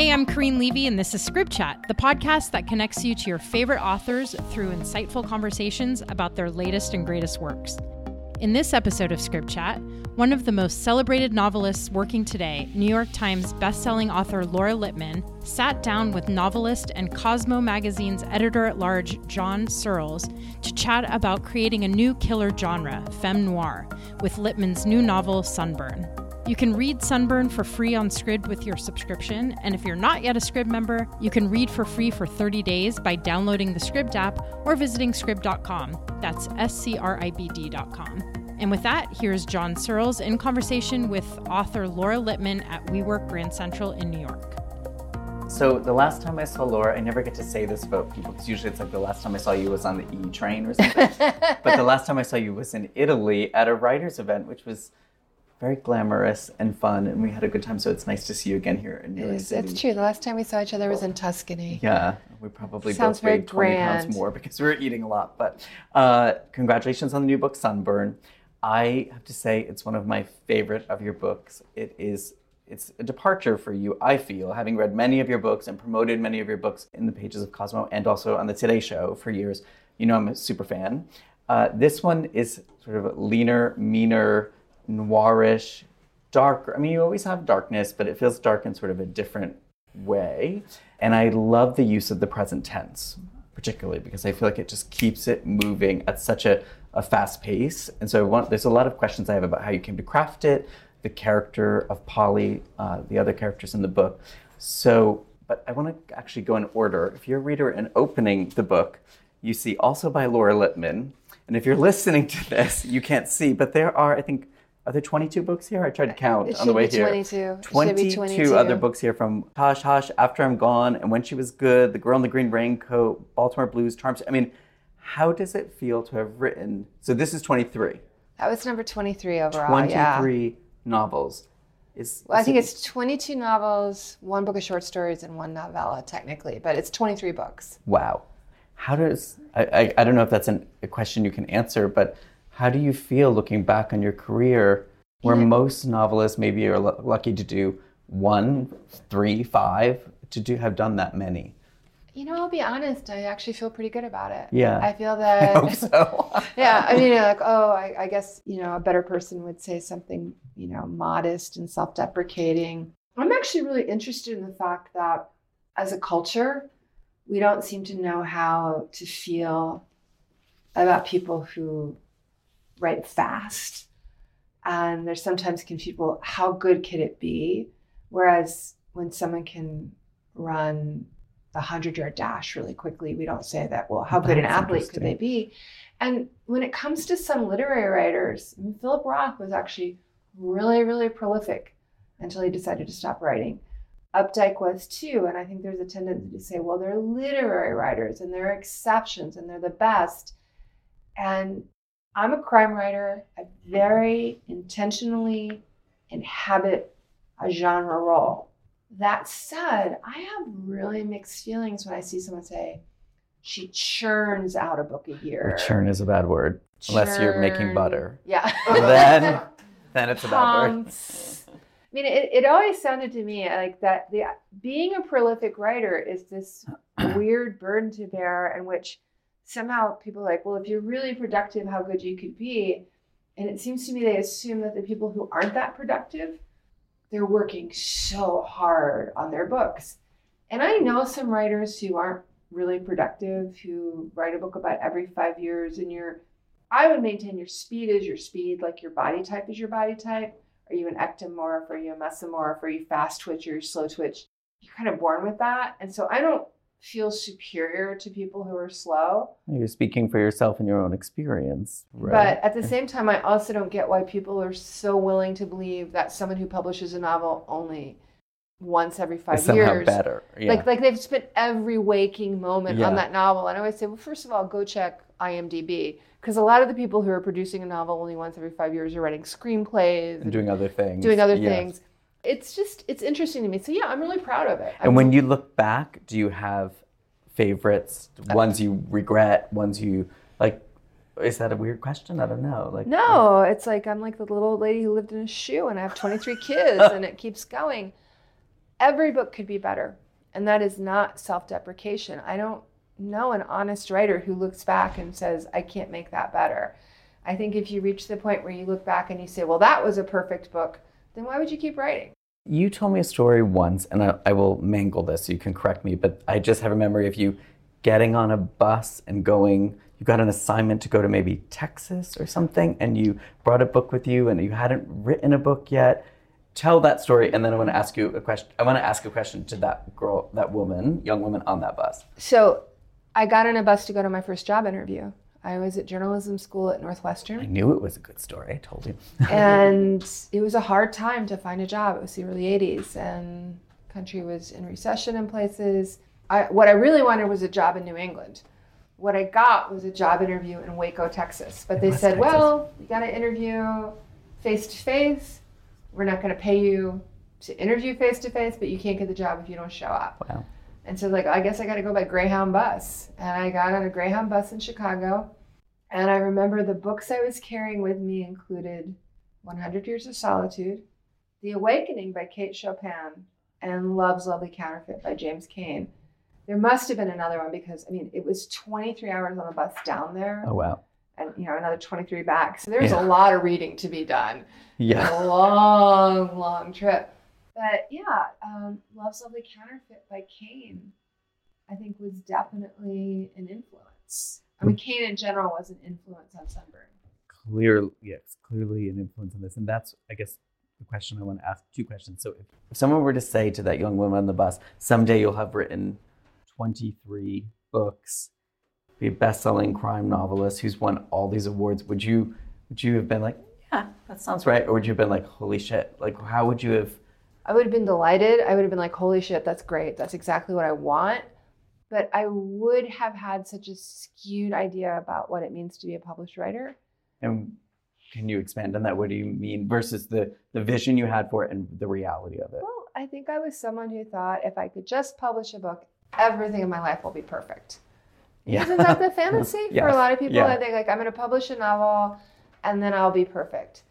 Hey, I'm Corrine Levy, and this is ScribdChat, the podcast that connects you to your favorite authors through insightful conversations about their latest and greatest works. In this episode of ScribdChat, one of the most celebrated novelists working today, New York Times bestselling author Laura Lippman, sat down with novelist and Cosmo magazine's editor at large, John Searles, to chat about creating a new killer genre, femme noir, with Lippman's new novel, Sunburn. You can read Sunburn for free on Scribd with your subscription, and if you're not yet a Scribd member, you can read for free for 30 days by downloading the Scribd app or visiting scribd.com. That's S C R I B D.com. And with that, here's John Searles in conversation with author Laura Lippman at WeWork Grand Central in New York. So the last time I saw Laura, I never get to say this about people because usually it's like the last time I saw you was on the E train or something. but the last time I saw you was in Italy at a writers event, which was very glamorous and fun, and we had a good time. So it's nice to see you again here in New York City. that's true. The last time we saw each other was in Tuscany. Yeah, we probably Sounds both weighed 20 pounds more because we were eating a lot. But uh, congratulations on the new book, Sunburn. I have to say it's one of my favorite of your books. It is it's a departure for you, I feel, having read many of your books and promoted many of your books in the pages of Cosmo and also on the Today Show for years. You know I'm a super fan. Uh, this one is sort of leaner, meaner, noirish, darker. I mean, you always have darkness, but it feels dark in sort of a different way. And I love the use of the present tense, particularly because I feel like it just keeps it moving at such a, a fast pace. And so want, there's a lot of questions I have about how you came to craft it, the character of Polly, uh, the other characters in the book. So, but I want to actually go in order. If you're a reader and opening the book, you see also by Laura Lippman. And if you're listening to this, you can't see, but there are, I think, are there 22 books here? I tried to count It on the way here. 22. It 22, 22. other books here from Hush Hush, After I'm Gone, and When She Was Good, The Girl in the Green Raincoat, Baltimore Blues, Charms. I mean, how does it feel to have written? So this is 23. That was number 23 overall. Yeah. 23 novels. Is, Well, I think it- it's 22 novels, one book of short stories, and one novella, technically, but it's 23 books. Wow. How does, I, I, I don't know if that's an, a question you can answer, but how do you feel looking back on your career where most novelists maybe are lu- lucky to do one, three, five, to do have done that many? You know, I'll be honest, I actually feel pretty good about it. Yeah. I feel that. I hope so. yeah, I mean, like, oh, I, I guess, you know, a better person would say something, you know, modest and self deprecating. I'm actually really interested in the fact that as a culture, we don't seem to know how to feel about people who write fast. And there's sometimes confused, well, how good could it be? Whereas when someone can run a 100 yard dash really quickly, we don't say that, well, how good an athlete could they be? And when it comes to some literary writers, I mean, Philip Roth was actually really, really prolific until he decided to stop writing. Updike was too. And I think there's a tendency to say, well, they're literary writers and they're exceptions and they're the best. And I'm a crime writer. I very intentionally inhabit a genre role. That said, I have really mixed feelings when I see someone say, she churns out a book a year. Churn is a bad word, unless you're making butter. Yeah. Then, then it's a bad word. I mean, it, it always sounded to me like that the being a prolific writer is this weird burden to bear, in which somehow people are like, well, if you're really productive, how good you could be. And it seems to me they assume that the people who aren't that productive, they're working so hard on their books. And I know some writers who aren't really productive, who write a book about every five years, and you're I would maintain your speed is your speed, like your body type is your body type. Are you an ectomorph? Are you a mesomorph? Are you fast twitch or slow twitch? You're kind of born with that. And so I don't feel superior to people who are slow. You're speaking for yourself and your own experience, right? But at the same time, I also don't get why people are so willing to believe that someone who publishes a novel only once every five somehow years. better. Yeah. Like like they've spent every waking moment Yeah. on that novel. And I always say, well, first of all, go check IMDb. Because a lot of the people who are producing a novel only once every five years are writing screenplays and doing other things. doing other Yes. things. It's just it's interesting to me. So yeah, I'm really proud of it. And when you look back, do you have favorites, ones you regret, ones you like? Is that a weird question? I don't know. Like No, it's like I'm like the little old lady who lived in a shoe and I have 23 kids and it keeps going. every book could be better. And that is not self deprecation. I don't know an honest writer who looks back and says, I can't make that better. I think if you reach the point where you look back and you say, well, that was a perfect book, then why would you keep writing? You told me a story once, and I, I will mangle this, so you can correct me, but I just have a memory of you getting on a bus and going you got an assignment to go to maybe Texas or something, and you brought a book with you, and you hadn't written a book yet. Tell that story, and then I want to ask you a question. I want to ask a question to that girl, that woman, young woman on that bus. So, I got on a bus to go to my first job interview. I was at journalism school at Northwestern. I knew it was a good story. I told you. and it was a hard time to find a job. It was the early 80s, and country was in recession in places. I, what I really wanted was a job in New England what I got was a job interview in Waco, Texas. But they said, Texas. well, you got to interview face to face. We're not going to pay you to interview face to face, but you can't get the job if you don't show up. Wow. And so, like, I guess I got to go by Greyhound bus. And I got on a Greyhound bus in Chicago. And I remember the books I was carrying with me included 100 Years of Solitude, The Awakening by Kate Chopin, and Love's Lovely Counterfeit by James Cain. There must have been another one because I mean it was 23 hours on the bus down there. Oh wow. And you know another 23 back. So there's yeah. a lot of reading to be done. Yeah. A long, long trip. But yeah, um, Love's Lovely Counterfeit by Cain, I think was definitely an influence. I mean, Cain in general was an influence on Sunburn. Clear, yes, clearly an influence on this, and that's, I guess, the question I want to ask. Two questions. So, if, if someone were to say to that young woman on the bus, "Someday you'll have written 23 books, be a best-selling crime novelist who's won all these awards, would you would you have been like, yeah, that sounds right, or would you have been like, holy shit? Like, how would you have? I would have been delighted. I would have been like, holy shit, that's great. That's exactly what I want. But I would have had such a skewed idea about what it means to be a published writer. And can you expand on that? What do you mean versus the the vision you had for it and the reality of it? Well, I think I was someone who thought if I could just publish a book everything in my life will be perfect. Yeah. Isn't that the fantasy for a lot of people? Yeah. I think like I'm going to publish a novel and then I'll be perfect.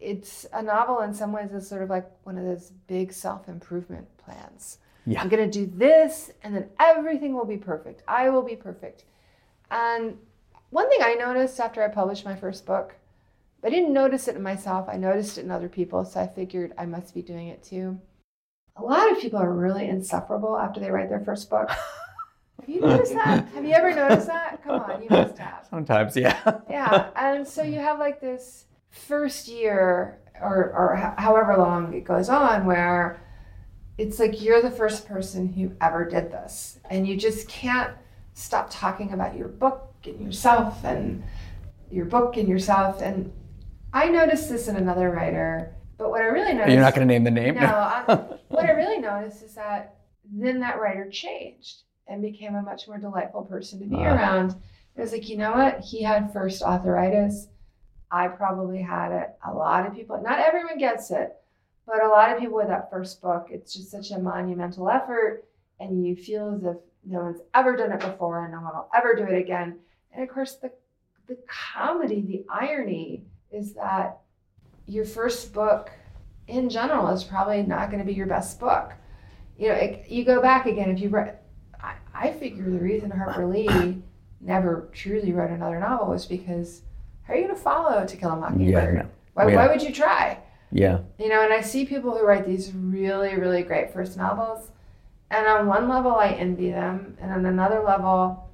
It's a novel in some ways is sort of like one of those big self-improvement plans. Yeah. I'm going to do this and then everything will be perfect. I will be perfect. And one thing I noticed after I published my first book, I didn't notice it in myself. I noticed it in other people, so I figured I must be doing it too a lot of people are really insufferable after they write their first book. Have you noticed that? Have you ever noticed that? Come on, you must have. Sometimes, yeah. yeah, and so you have like this first year or, or however long it goes on where it's like you're the first person who ever did this and you just can't stop talking about your book and yourself and your book and yourself and i noticed this in another writer but what I really noticed. You're not going to name the name? No. I, what I really noticed is that then that writer changed and became a much more delightful person to be uh. around. It was like, you know what? He had first authoritis. I probably had it. A lot of people, not everyone gets it, but a lot of people with that first book, it's just such a monumental effort. And you feel as if no one's ever done it before and no one will ever do it again. And of course, the, the comedy, the irony is that your first book in general is probably not going to be your best book. You know, it, you go back again, if you read, I, I figure the reason Harper Lee never truly wrote another novel was because how are you going to follow To Kill a Mockingbird? Yeah, no. why, yeah. why would you try? Yeah. You know, and I see people who write these really, really great first novels. And on one level, I envy them. And on another level,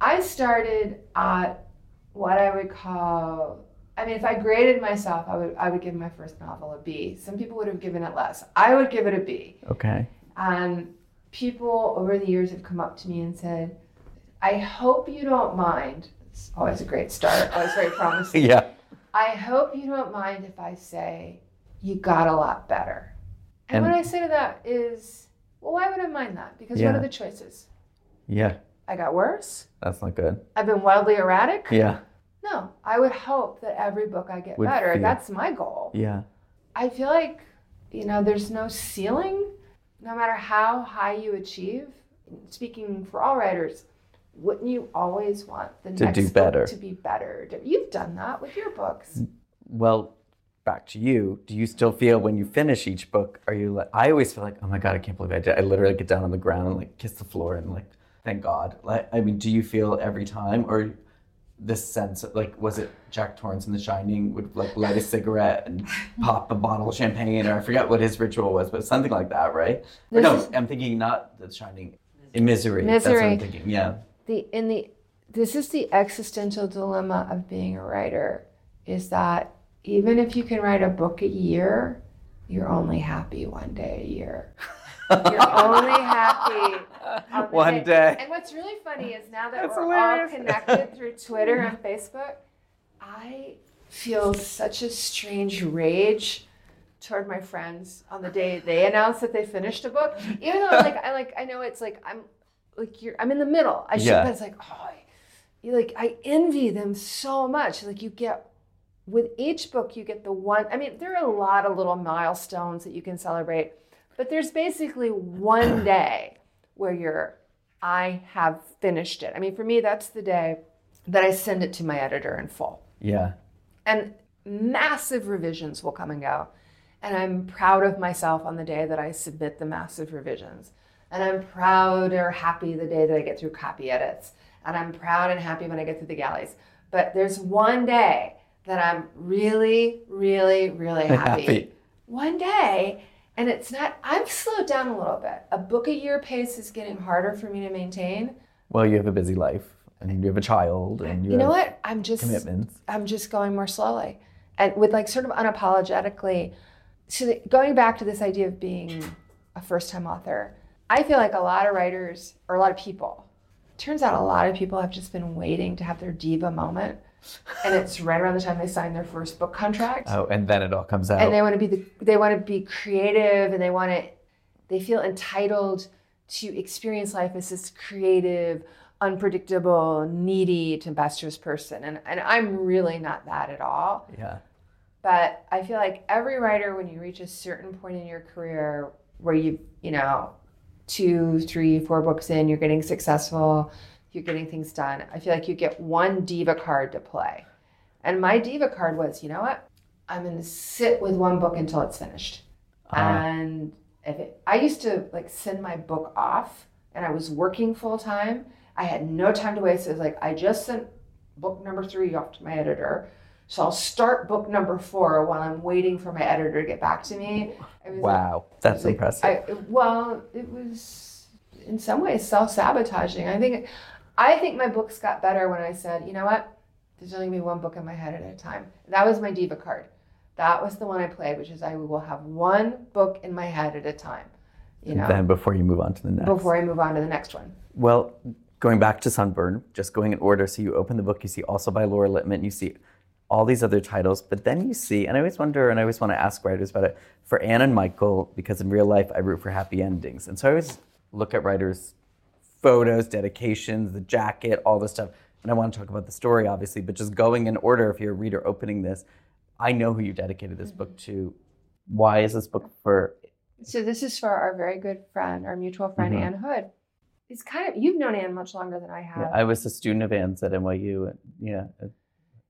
I started at what I would call I mean, if I graded myself, I would I would give my first novel a B. Some people would have given it less. I would give it a B. Okay. And people over the years have come up to me and said, "I hope you don't mind." It's always a great start. Always very promising. yeah. I hope you don't mind if I say you got a lot better. And, and what I say to that is, well, why would I mind that? Because yeah. what are the choices? Yeah. I got worse. That's not good. I've been wildly erratic. Yeah. No, I would hope that every book I get would better. Feel, That's my goal. Yeah. I feel like, you know, there's no ceiling, no matter how high you achieve. Speaking for all writers, wouldn't you always want the to next do better. to be better? You've done that with your books. Mm, well, back to you. Do you still feel when you finish each book? Are you like? I always feel like, oh my god, I can't believe I did. I literally get down on the ground and like kiss the floor and like, thank God. Like, I mean, do you feel every time or? This sense, of, like, was it Jack Torrance in The Shining would like light a cigarette and pop a bottle of champagne, or I forget what his ritual was, but something like that, right? Or no, I'm thinking not The Shining, in Misery. Misery. That's what I'm thinking. Yeah. The in the this is the existential dilemma of being a writer is that even if you can write a book a year you're only happy one day a year you're only happy on One day. and what's really funny is now that That's we're hilarious. all connected through twitter and facebook i feel such a strange rage toward my friends on the day they announce that they finished a book even though like i like i know it's like i'm like you're i'm in the middle i should Yeah. but it's like oh you like i envy them so much like you get with each book you get the one i mean there are a lot of little milestones that you can celebrate but there's basically one day where you're i have finished it i mean for me that's the day that i send it to my editor in full Yeah. and massive revisions will come and go. And I'm proud of myself on the day that I submit the massive revisions. And I'm proud or happy the day that I get through copy edits. And I'm proud and happy when I get through the galleys. But there's one day that I'm really, really, really happy. Happy. One day. And it's not, I've slowed down a little bit. A book a year pace is getting harder for me to maintain. Well, you have a busy life and you have a child and you, You know what? I'm just commitments. I'm just going more slowly and with like sort of unapologetically. So going back to this idea of being a first time author, I feel like a lot of writers or a lot of people, turns out a lot of people have just been waiting to have their diva moment. And it's right around the time they sign their first book contract. Oh, and then it all comes out. And they want to be the, they want to be creative and they want to, they feel entitled to experience life as this creative, unpredictable, needy, tempestuous person. And, and I'm really not that at all. yeah. But I feel like every writer, when you reach a certain point in your career where you, you know, two, three, four books in, you're getting successful, you're getting things done. I feel like you get one diva card to play. And my diva card was, you know what? I'm going to sit with one book until it's finished. Ah. And if it, I used to like send my book off and I was working full time, I had no time to waste. It was like, I just sent book number three off to my editor. So I'll start book number four while I'm waiting for my editor to get back to me. It was like- Wow. That's like, impressive. I, well, it was in some ways self-sabotaging. I think I think my books got better when I said, you know what? There's only gonna be one book in my head at a time. That was my diva card. That was the one I played, which is I will have one book in my head at a time. You know, then before you move on to the next. before I move on to the next one. Well, going back to Sunburn, just going in order. So you open the book, you see also by Laura Lippman, you see all these other titles, but then you see, and I always wonder, and I always want to ask writers about it, for Anne and Michael, because in real life I root for happy endings. And so I always look at writers' photos, dedications, the jacket, all this stuff. And I want to talk about the story, obviously, but just going in order, if you're a reader opening this, I know who you dedicated this book to. Why is this book for So this is for our very good friend, our mutual friend Mhm. Anne Hood. It's kind of you've known Anne much longer than I have. Yeah, I was a student of Anne's at NYU, and, yeah,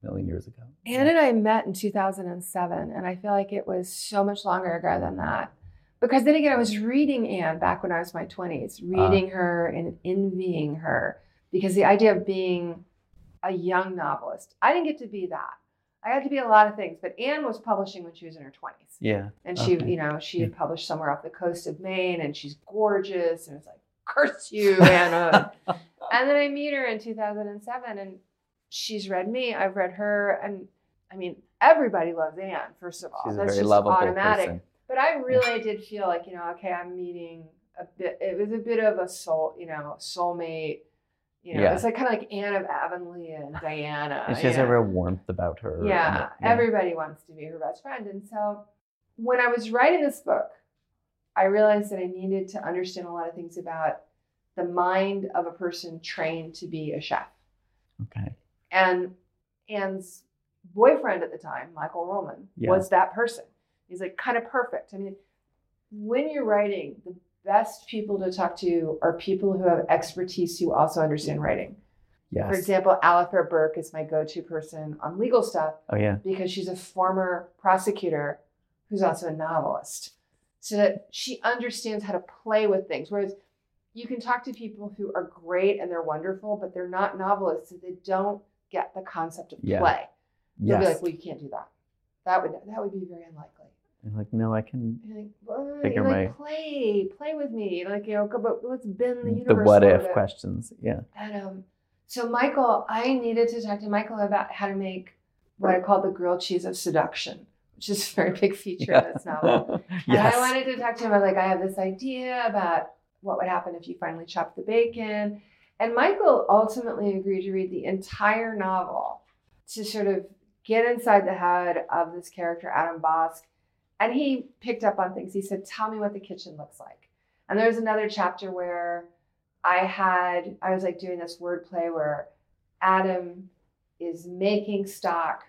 million years ago. Anne and I met in 2007, and I feel like it was so much longer ago than that. Because then again, I was reading Anne back when I was in my 20s, ah. reading her and envying her. Because the idea of being a young novelist, I didn't get to be that. I got to be a lot of things, but Anne was publishing when she was in her 20s. Yeah. And she, Okay. you know, she had published somewhere off the coast of Maine, and she's gorgeous, and it's like, curse you, Anna. and then I meet her in 2007, and she's read me. I've read her, and I mean, everybody loves Anne. First of all, She's a that's very just lovable automatic. person. But I really did feel like, you know, okay, I'm meeting a bit. It was a bit of a soul, you know, soulmate. You know, Yeah. it's like kind of like Anne of Avonlea and Diana. And she has a real warmth about her. Yeah, and- everybody wants to be her best friend. And so when I was writing this book, I realized that I needed to understand a lot of things about the mind of a person trained to be a chef. Okay. And Anne's boyfriend at the time, Michael Roman, Yeah. was that person. He's like kind of perfect. I mean, when you're writing, the best people to talk to are people who have expertise who also understand writing. Yes. For example, Alafair Burke is my go-to person on legal stuff oh yeah. because she's a former prosecutor who's also a novelist. So that she understands how to play with things. Whereas you can talk to people who are great and they're wonderful, but they're not novelists, so they don't get the concept of Yeah. play. They'll be like, well, you can't do that. That would that would be very unlikely. And like, no, I can. You're like, well, Figure like my- play, play with me. Like, you know, go, but let's bend the universe. The what if questions. Yeah. And um, so Michael, I needed to talk to Michael about how to make what I call the grilled cheese of seduction, which is a very big feature in this novel. yes. And. I wanted to talk to him about like I have this idea about what would happen if you finally chopped the bacon. And Michael ultimately agreed to read the entire novel to sort of get inside the head of this character, Adam Bosk. And he picked up on things. He said, Tell me what the kitchen looks like. And there's another chapter where I had, I was like doing this wordplay where Adam is making stock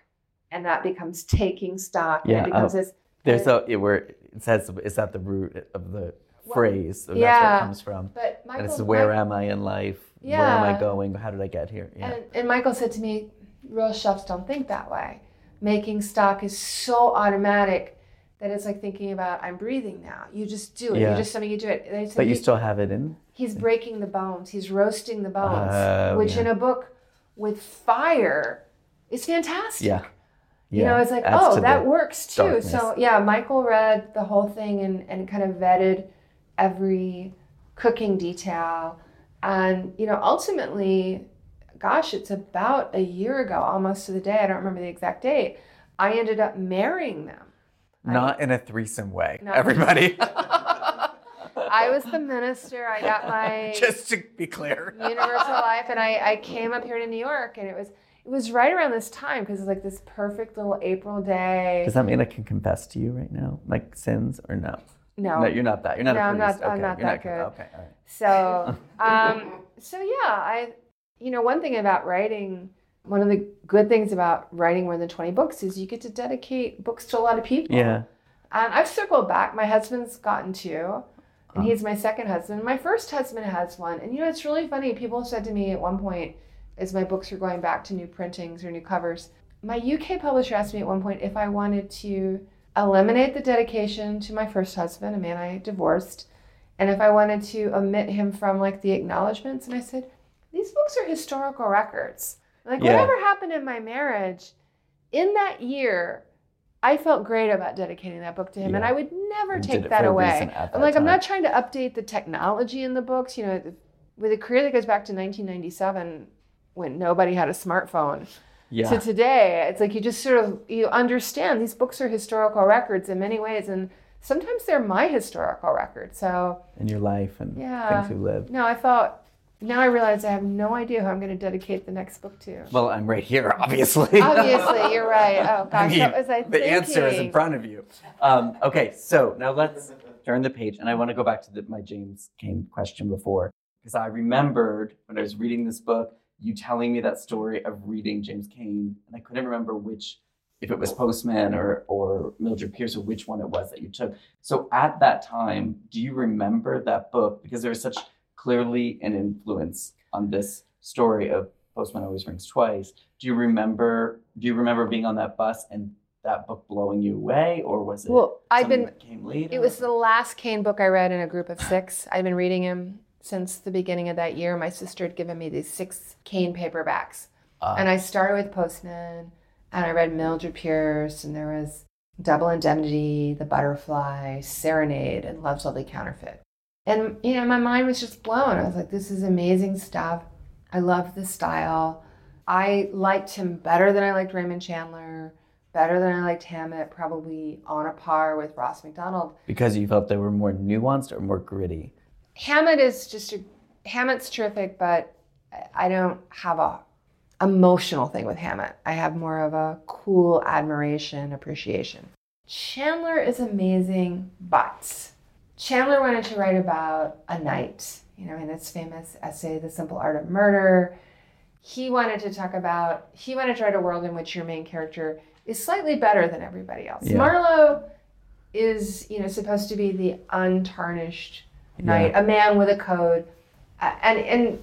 and that becomes taking stock. Yeah, And it becomes oh. this There's a it where it says is that the root of the Well, phrase. So that's where it comes from. But And it's where Mike- am I in life? Where am I going? How did I get here? Yeah. and, and Michael said to me, real chefs don't think that way. Making stock is so automatic that it's like thinking about I'm breathing now. You just do it. Yeah. You just something you do it. And said, but you "He- still have it in. he's breaking the bones. He's roasting the bones, Oh, which yeah. in a book with fire is fantastic. Yeah. You know, it's like, Adds oh, that works too. So yeah, Michael read the whole thing and, and kind of vetted every cooking detail. And, you know, ultimately, gosh, it's about a year ago, almost to the day, I don't remember the exact date, I ended up marrying them. Not in a threesome way, everybody. I was the minister. I got my Just to be clear. universal life and I, I came up here to New York and it was it was right around this time because it's like this perfect little April day. Does that mean I can confess to you right now, like sins, or no? No. No, you're not that. You're not No, a I'm not- I'm not you're that gonna- good. Okay, all right. So, um, so yeah, I, you know, one thing about writing, one of the good things about writing more than 20 books is you get to dedicate books to a lot of people. Yeah. And I've circled back. My husband's gotten two, and he's my second husband. My first husband has one. And you know, it's really funny. People said to me at one point, as my books were going back to new printings or new covers, my UK publisher asked me at one point if I wanted to eliminate the dedication to my first husband, a man I divorced, and if I wanted to omit him from like the acknowledgments. And I said, these books are historical records. Like Yeah. whatever happened in my marriage, in that year, I felt great about dedicating that book to him, and I would never did take that away. reason at I'm that like, I'm not trying to update the technology in the books. You know, with a career that goes back to 1997, when nobody had a smartphone, Yeah. to today, it's like you just sort of you understand these books are historical records in many ways, and sometimes they're my historical record. So in your life and Yeah. things you lived. no, I thought. Now I realize I have no idea who I'm going to dedicate the next book to. Well, I'm right here, obviously. Obviously, you're right. Oh gosh, I mean, what was I the answer is in front of you. Um, okay, so now let's turn the page, and I want to go back to the, my James Cain question before, because I remembered when I was reading this book, you telling me that story of reading James Cain, and I couldn't remember which, if it was Postman or or Mildred Pierce or which one it was that you took. So at that time, do you remember that book? Because there was such clearly an influence on this story of Postman Always Rings Twice. Do you remember? Do you remember being on that bus and that book blowing you away, or was it? Well, I've been. that came later. It was the last Cain book I read in a group of six. I've been reading him since the beginning of that year. My sister had given me these six Cain paperbacks. Ah. And I started with Postman, and I read Mildred Pierce, and there was Double Indemnity, The Butterfly, Serenade, and Love's Lovely Counterfeit. And, you know, my mind was just blown. I was like, this is amazing stuff. I love the style. I liked him better than I liked Raymond Chandler, better than I liked Hammett, probably on a par with Ross Macdonald. because you felt they were more nuanced or more gritty. Hammett is just a Hammett's terrific, but I- don't have a emotional thing with Hammett. I have more of a cool admiration, appreciation. Chandler is amazing, but Chandler wanted to write about a knight, you know, in his famous essay, The Simple Art of Murder. He wanted to talk about, he wanted to write a world in which your main character is slightly better than everybody else. Yeah. Marlowe is, you know, supposed to be the untarnished knight, a man with a code. And and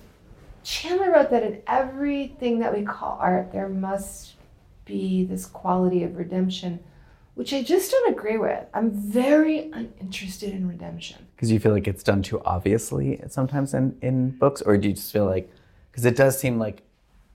Chandler wrote that in everything that we call art, there must be this quality of redemption, which I just don't agree with. I'm very uninterested in redemption. Because you feel like it's done too obviously sometimes in, in books, or do you just feel like, because it does seem like,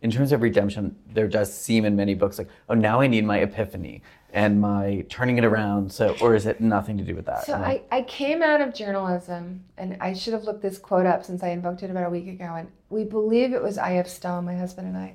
in terms of redemption, there does seem in many books like, oh, now I need my epiphany and my turning it around. So, or is it nothing to do with that? So I, I came out of journalism, and I should have looked this quote up since I invoked it about a week ago. And we believe it was I.F. Stone, my husband and I.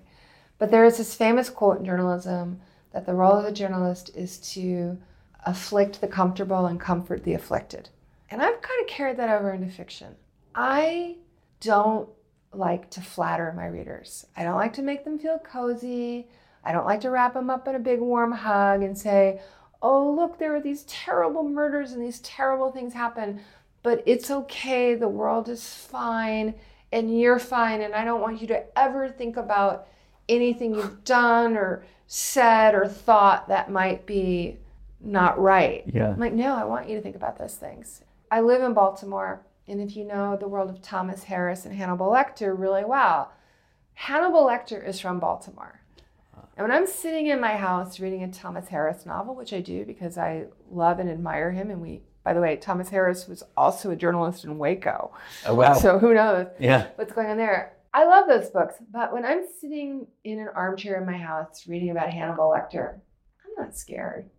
But there is this famous quote in journalism that the role of the journalist is to afflict the comfortable and comfort the afflicted. And I've kind of carried that over into fiction. I don't like to flatter my readers. I don't like to make them feel cozy. I don't like to wrap them up in a big warm hug and say, oh, look, there are these terrible murders and these terrible things happen, but it's okay. The world is fine and you're fine. And I don't want you to ever think about anything you've done or said or thought that might be not right. Yeah. I'm like, no, I want you to think about those things. I live in Baltimore, and if you know the world of Thomas Harris and Hannibal Lecter really well, Hannibal Lecter is from Baltimore. And when I'm sitting in my house reading a Thomas Harris novel, which I do because I love and admire him, and we, by the way, Thomas Harris was also a journalist in Waco. Oh, wow. So who knows yeah. what's going on there? I love those books, but when I'm sitting in an armchair in my house reading about Hannibal Lecter, I'm not scared.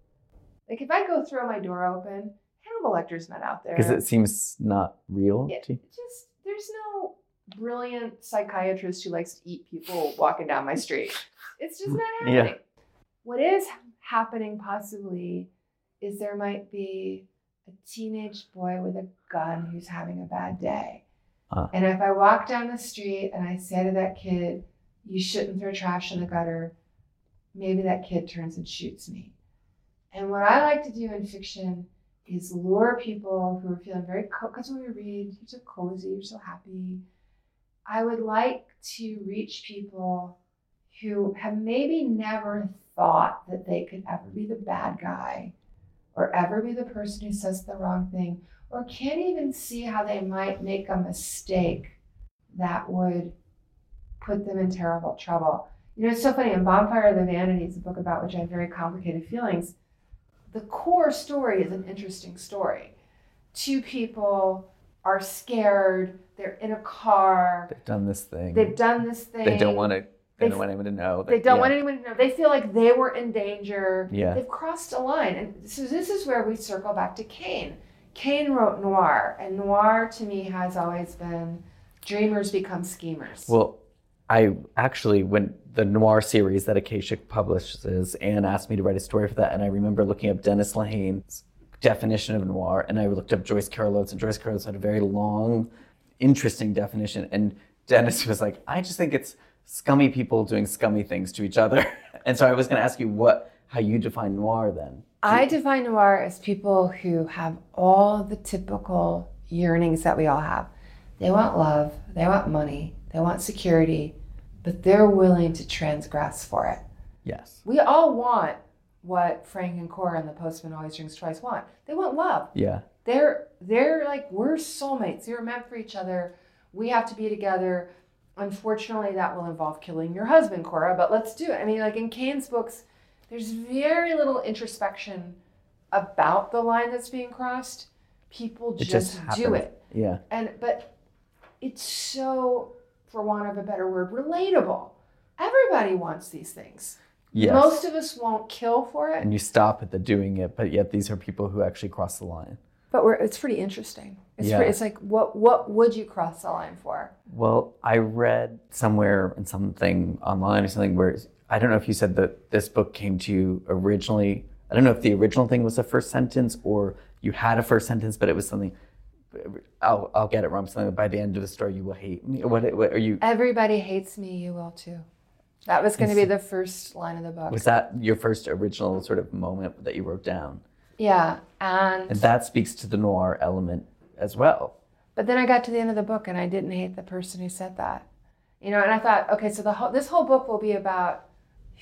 Like if I go throw my door open, Hannibal Lecter's not out there. Because it seems not real. Yeah, to you. just there's no brilliant psychiatrist who likes to eat people walking down my street. It's just not Yeah. happening. What is happening possibly is there might be a teenage boy with a gun who's having a bad day. Ah. And if I walk down the street and I say to that kid, you shouldn't throw trash in the gutter, maybe that kid turns and shoots me. And what I like to do in fiction is lure people who are feeling very because when we read, you're so cozy, you're so happy. I would like to reach people who have maybe never thought that they could ever be the bad guy or ever be the person who says the wrong thing or can't even see how they might make a mistake that would put them in terrible trouble. You know, it's so funny. In Bonfire of the Vanities, a book about which I have very complicated feelings, the core story is an interesting story. Two people are scared, they're in a car, They've done this thing. they've done this thing. They don't want to. They They- don't want anyone to know. They don't yeah. want anyone to know. They feel like they were in danger. Yeah. They've crossed a line. And so this is where we circle back to Cain. Cain wrote noir, and noir to me has always been dreamers become schemers. Well, I actually, when the noir series that Akashic publishes, Anne asked me to write a story for that, and I remember looking up Dennis Lehane's definition of noir, and I looked up Joyce Carol Oates, and Joyce Carol Oates had a very long, interesting definition, and Dennis was like, I just think it's scummy people doing scummy things to each other, and so I was going to ask you what, how you define noir then. I define noir as people who have all the typical yearnings that we all have. They want love, they want money, they want security, but they're willing to transgress for it. Yes. We all want what Frank and Cora and the Postman Always Rings Twice want. They want love. Yeah. They're they're like we're soulmates. You're meant for each other. We have to be together. Unfortunately, that will involve killing your husband, Cora. But let's do it. I mean, like in Cain's books, there's very little introspection about the line that's being crossed. People just, just do it, Yeah. and but it's so, for want of a better word, relatable. Everybody wants these things. Yes. Most of us won't kill for it, and you stop at the doing it, but yet these are people who actually cross the line. but we're, it's pretty interesting. It's, Yeah. pre- it's like, what what would you cross the line for? Well, I read somewhere in something online or something where I don't know if you said that this book came to you originally. I don't know if the original thing was the first sentence or you had a first sentence, but it was something. I'll, I'll get it wrong. Something by the end of the story, you will hate me. What, what are you? Everybody hates me, you will too. That was going to be the first line of the book. Was that your first original sort of moment that you wrote down? yeah, and And that speaks to the noir element as well. but then I got to the end of the book and I didn't hate the person who said that. You know, and I thought, okay, so the whole, this whole book will be about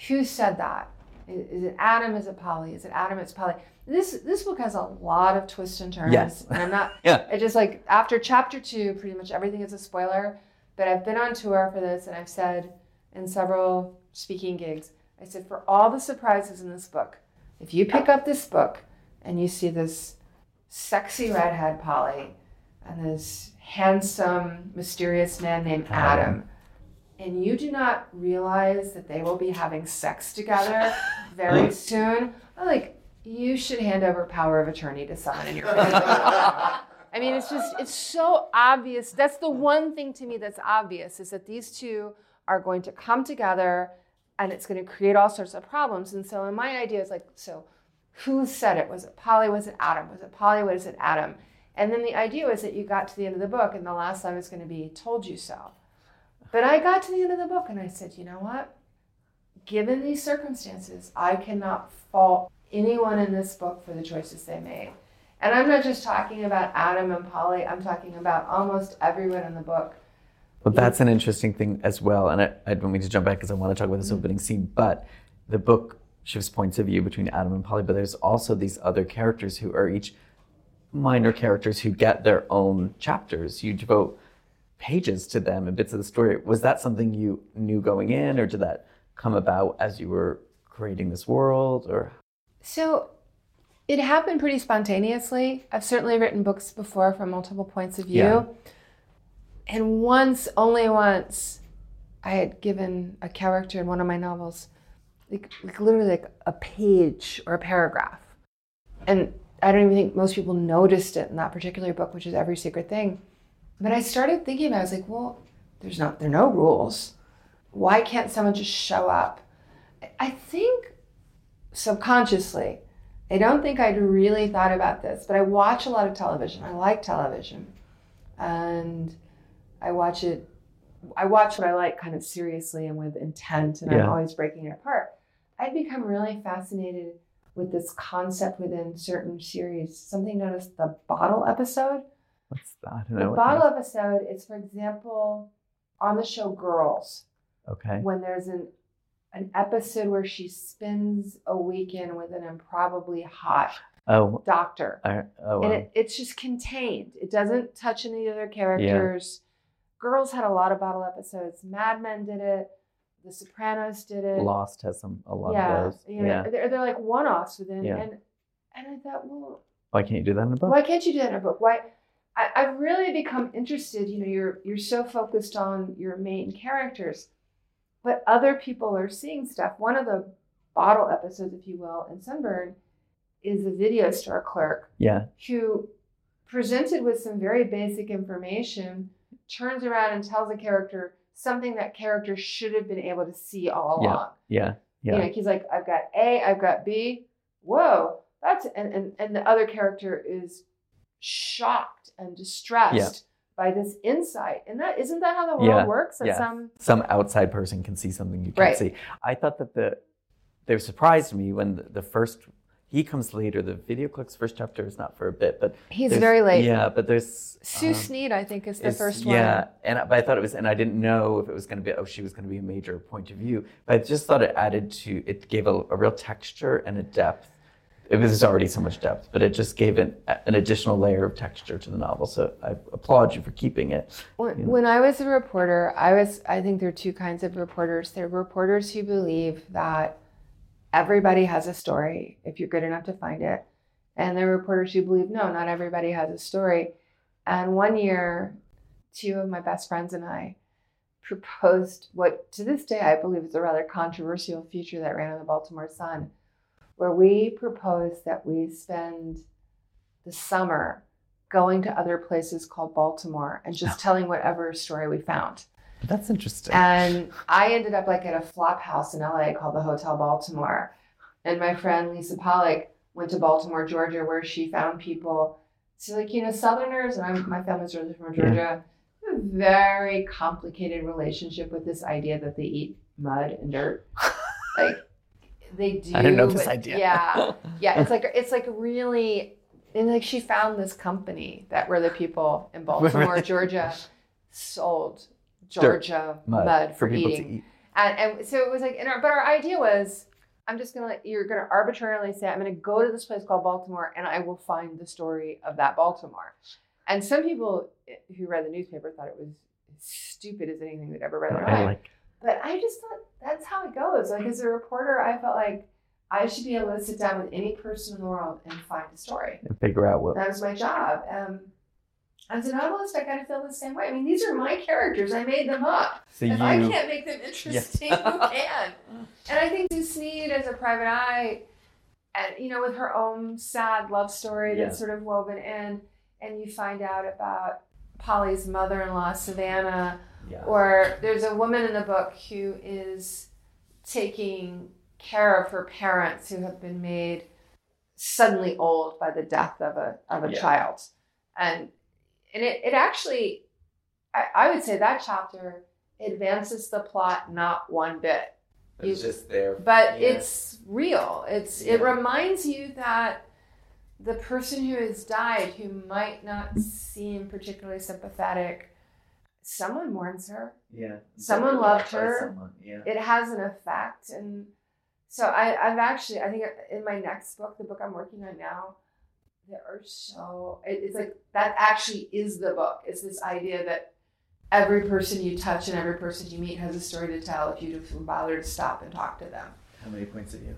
who said that. Is, it Adam? Is it Polly? Is it Adam? It's Polly. This this book has a lot of twists and turns. Yes. and I'm not. Yeah. It just like after chapter two, pretty much everything is a spoiler. But I've been on tour for this, and I've said in several speaking gigs, I said, for all the surprises in this book, if you pick up this book and you see this sexy redhead Polly and this handsome, mysterious man named Adam, and you do not realize that they will be having sex together very soon, I'm like, you should hand over power of attorney to someone in your family. I mean, it's just, it's so obvious. That's the one thing to me that's obvious is that these two are going to come together and it's going to create all sorts of problems. And so, my idea is like, so who said it? Was it Polly? Was it Adam? Was it Polly? Was it Adam? And then the idea was that you got to the end of the book and the last line was going to be, told you so. But I got to the end of the book and I said, you know what? Given these circumstances, I cannot fault anyone in this book for the choices they made. And I'm not just talking about Adam and Polly, I'm talking about almost everyone in the book. Well, that's an interesting thing as well. And I, I don't mean to jump back because I want to talk about this Mm-hmm. opening scene, but the book shifts points of view between Adam and Polly, but there's also these other characters who are each minor characters who get their own chapters. You devote pages to them and bits of the story. Was that something you knew going in, or did that come about as you were creating this world? Or So it happened pretty spontaneously. I've certainly written books before from multiple points of view. Yeah. And once, only once, I had given a character in one of my novels, like, like literally like a page or a paragraph. And I don't even think most people noticed it in that particular book, which is Every Secret Thing. But I started thinking about it. I was like, well, there's not there are no rules. Why can't someone just show up? I- think subconsciously, I don't think I'd really thought about this, but I watch a lot of television. I like television. And I watch it I watch what I like kind of seriously and with intent and Yeah. I'm always breaking it apart. I'd become really fascinated with this concept within certain series, something known as the bottle episode. What's that? I don't The know. bottle is. episode is, for example, on the show Girls, Okay. when there's an an episode where she spends a weekend with an improbably hot Oh, doctor. I, oh, And it, it's just contained. It doesn't touch any other characters. Yeah. Girls had a lot of bottle episodes. Mad Men did it. The Sopranos did it. Lost has some a lot yeah, of those. you know, yeah. they're, they're like one-offs within. Yeah. And and I thought, well, Why can't you do that in a book? why can't you do that in a book? Why? I, I've really become interested. You know, you're you're so focused on your main characters, but other people are seeing stuff. One of the bottle episodes, if you will, in Sunburn, is a video store clerk Yeah. who, presented with some very basic information, turns around and tells a character something that character should have been able to see all Yeah. along. Yeah. You know, he's like, I've got A, I've got B. Whoa, that's and and, and the other character is shocked and distressed Yeah. by this insight. And that isn't that how the world Yeah, works? That yeah. some Some outside person can see something you can't Right. see. I thought that the they surprised me when the, the first he comes later. The video clerk's first chapter is not for a bit, but he's very late. Yeah, but there's Sue um, Sneed, I think, is the is- first one. Yeah, and I- but I thought it was, and I didn't know if it was going to be. Oh, she was going to be a major point of view. But I just thought it added to. It gave a, a real texture and a depth. It was already so much depth, but it just gave an, an additional layer of texture to the novel. So I applaud you for keeping it. When, when I was a reporter, I was I think there are two kinds of reporters. There are reporters who believe that everybody has a story if you're good enough to find it. And there are reporters who believe no, not everybody has a story. And one year, two of my best friends and I proposed what to this day I believe is a rather controversial feature that ran in the Baltimore Sun, where we proposed that we spend the summer going to other places called Baltimore and just telling whatever story we found. That's interesting. And I ended up like at a flop house in LA called the Hotel Baltimore. And my friend Lisa Pollak went to Baltimore, Georgia, where she found people. So, like, you know, Southerners, and I'm, my family's really from Georgia, have a very complicated relationship with this idea that they eat mud and dirt. like, they do. I didn't know this idea. Yeah. Yeah. It's like, it's like really, and like she found this company that were the people in Baltimore? Georgia, sold Dirt, Georgia mud, for, people eating. to eat. And, and so it was like, and our, but our idea was, I'm just gonna, you're gonna arbitrarily say, I'm gonna go to this place called Baltimore, and I will find the story of that Baltimore. And some people who read the newspaper thought it was stupid as anything they'd ever read in their life. like. But I just thought that's how it goes. Like as a reporter, I felt like I should be able to sit down with any person in the world and find a story. And figure out what. That was my job. Um, as a novelist, I kind of feel the same way. I mean, these are my characters. I made them up. So if you. I can't make them interesting, who can? And I think Sue Sneed as a private eye, and you know, with her own sad love story that's sort of woven in, and you find out about Polly's mother-in-law, Savannah, yeah. or there's a woman in the book who is taking care of her parents who have been made suddenly old by the death of a of a Yeah. child, and and it, it actually, I, I would say that chapter advances the plot not one bit it's just there. but Yeah. it's real. It's it reminds you that the person who has died, who might not seem particularly sympathetic, someone mourns her. Yeah. Someone loved her. someone, Yeah. It has an effect, and so I, I've actually I think in my next book, the book I'm working on now, there are so it, it's like that actually is the book. It's this idea that every person you touch and every person you meet has a story to tell if you just bother to stop and talk to them How many points have you?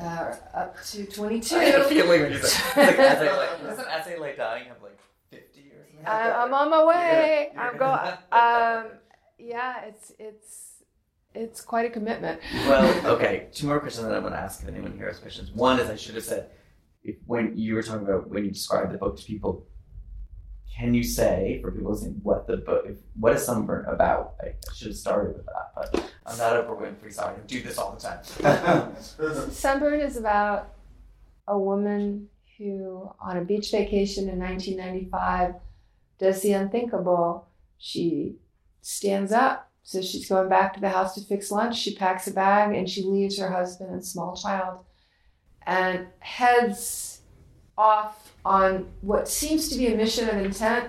uh, up to 22. I had a feeling when you said it's like essay like doesn't essay like dying have like fifty or something? like I, that? I'm on my way. I'm going. Um, yeah, it's it's it's quite a commitment. Well, okay. Two more questions that I want to ask if anyone here has questions. One is I should have said, if, when you were talking about when you describe the book to people, can you say for people listening what the book, if, what is Sunburn about? I, I should have started with that, but I'm not Oprah Winfrey, so I do this all the time. Sunburn is about a woman who, on a beach vacation in 1995, does the unthinkable. She stands up, So she's going back to the house to fix lunch. She packs a bag and she leaves her husband and small child and heads off on what seems to be a mission of intent,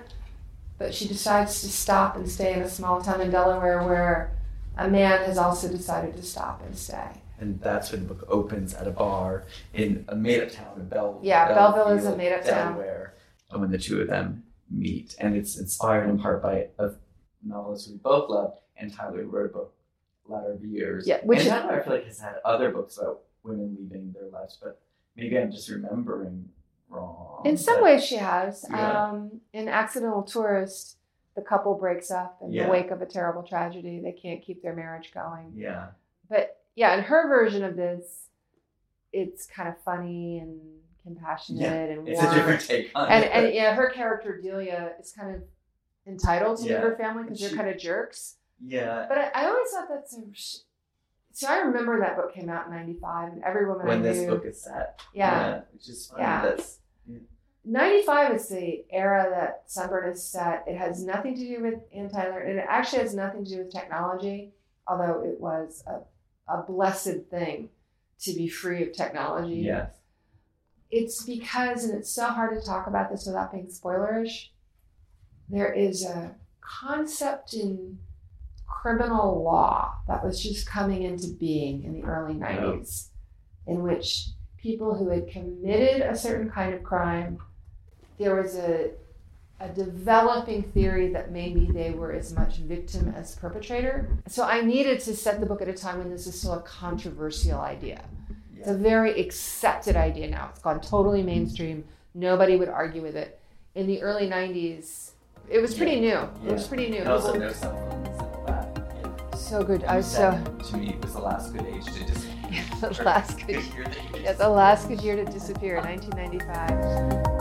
but she decides to stop and stay in a small town in Delaware where a man has also decided to stop and stay. and that's when the book opens at a bar in a made-up town in Bell. Yeah, Belleville is a made-up town. Delaware, and when the two of them meet, and it's inspired in part by a novelist we both love, Anne Tyler wrote a book, Ladder of Years. Yeah, which Anne Tyler I feel like has had other books about women leaving their lives, but maybe I'm just remembering wrong. In some but- ways, she has. Yeah. Um, in Accidental Tourist, the couple breaks up in Yeah. the wake of a terrible tragedy. They can't keep their marriage going. Yeah, But yeah, in her version of this, it's kind of funny and compassionate Yeah, and it's warm. a different take on and it. and yeah, her character Delia is kind of entitled to Yeah. her family because they're kind of jerks. yeah, But I, I always thought that's a. So I remember that book came out in '95, and every woman when I this knew. book is set. yeah, which is funny. Yeah. That's 95 is the era that Sunburn is set. It has nothing to do with Anne Tyler, and it actually has nothing to do with technology, although it was a, a blessed thing to be free of technology. yes. It's because, and it's so hard to talk about this without being spoilerish, there is a concept in criminal law that was just coming into being in the early 90s, in which people who had committed a certain kind of crime, there was a, a developing theory that maybe they were as much victim as perpetrator. So I needed to set the book at a time when this is still a controversial idea. It's a very accepted idea now. It's gone totally mainstream. Nobody would argue with it. In the early 90s, it was pretty new. It was pretty new. Also People- no cell phones that. So good. I was so to me it was the last good age to disappear. the last good year yeah, the last good year to disappear, 1995.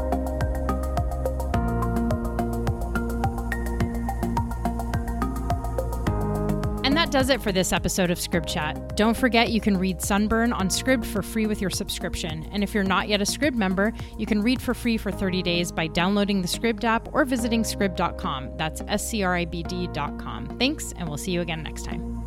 That does it for this episode of ScribdChat. Don't forget you can read Sunburn on Scribd for free with your subscription. And if you're not yet a Scribd member, you can read for free for 30 days by downloading the Scribd app or visiting scribd.com. That's S C R I B D.com. Thanks, and we'll see you again next time.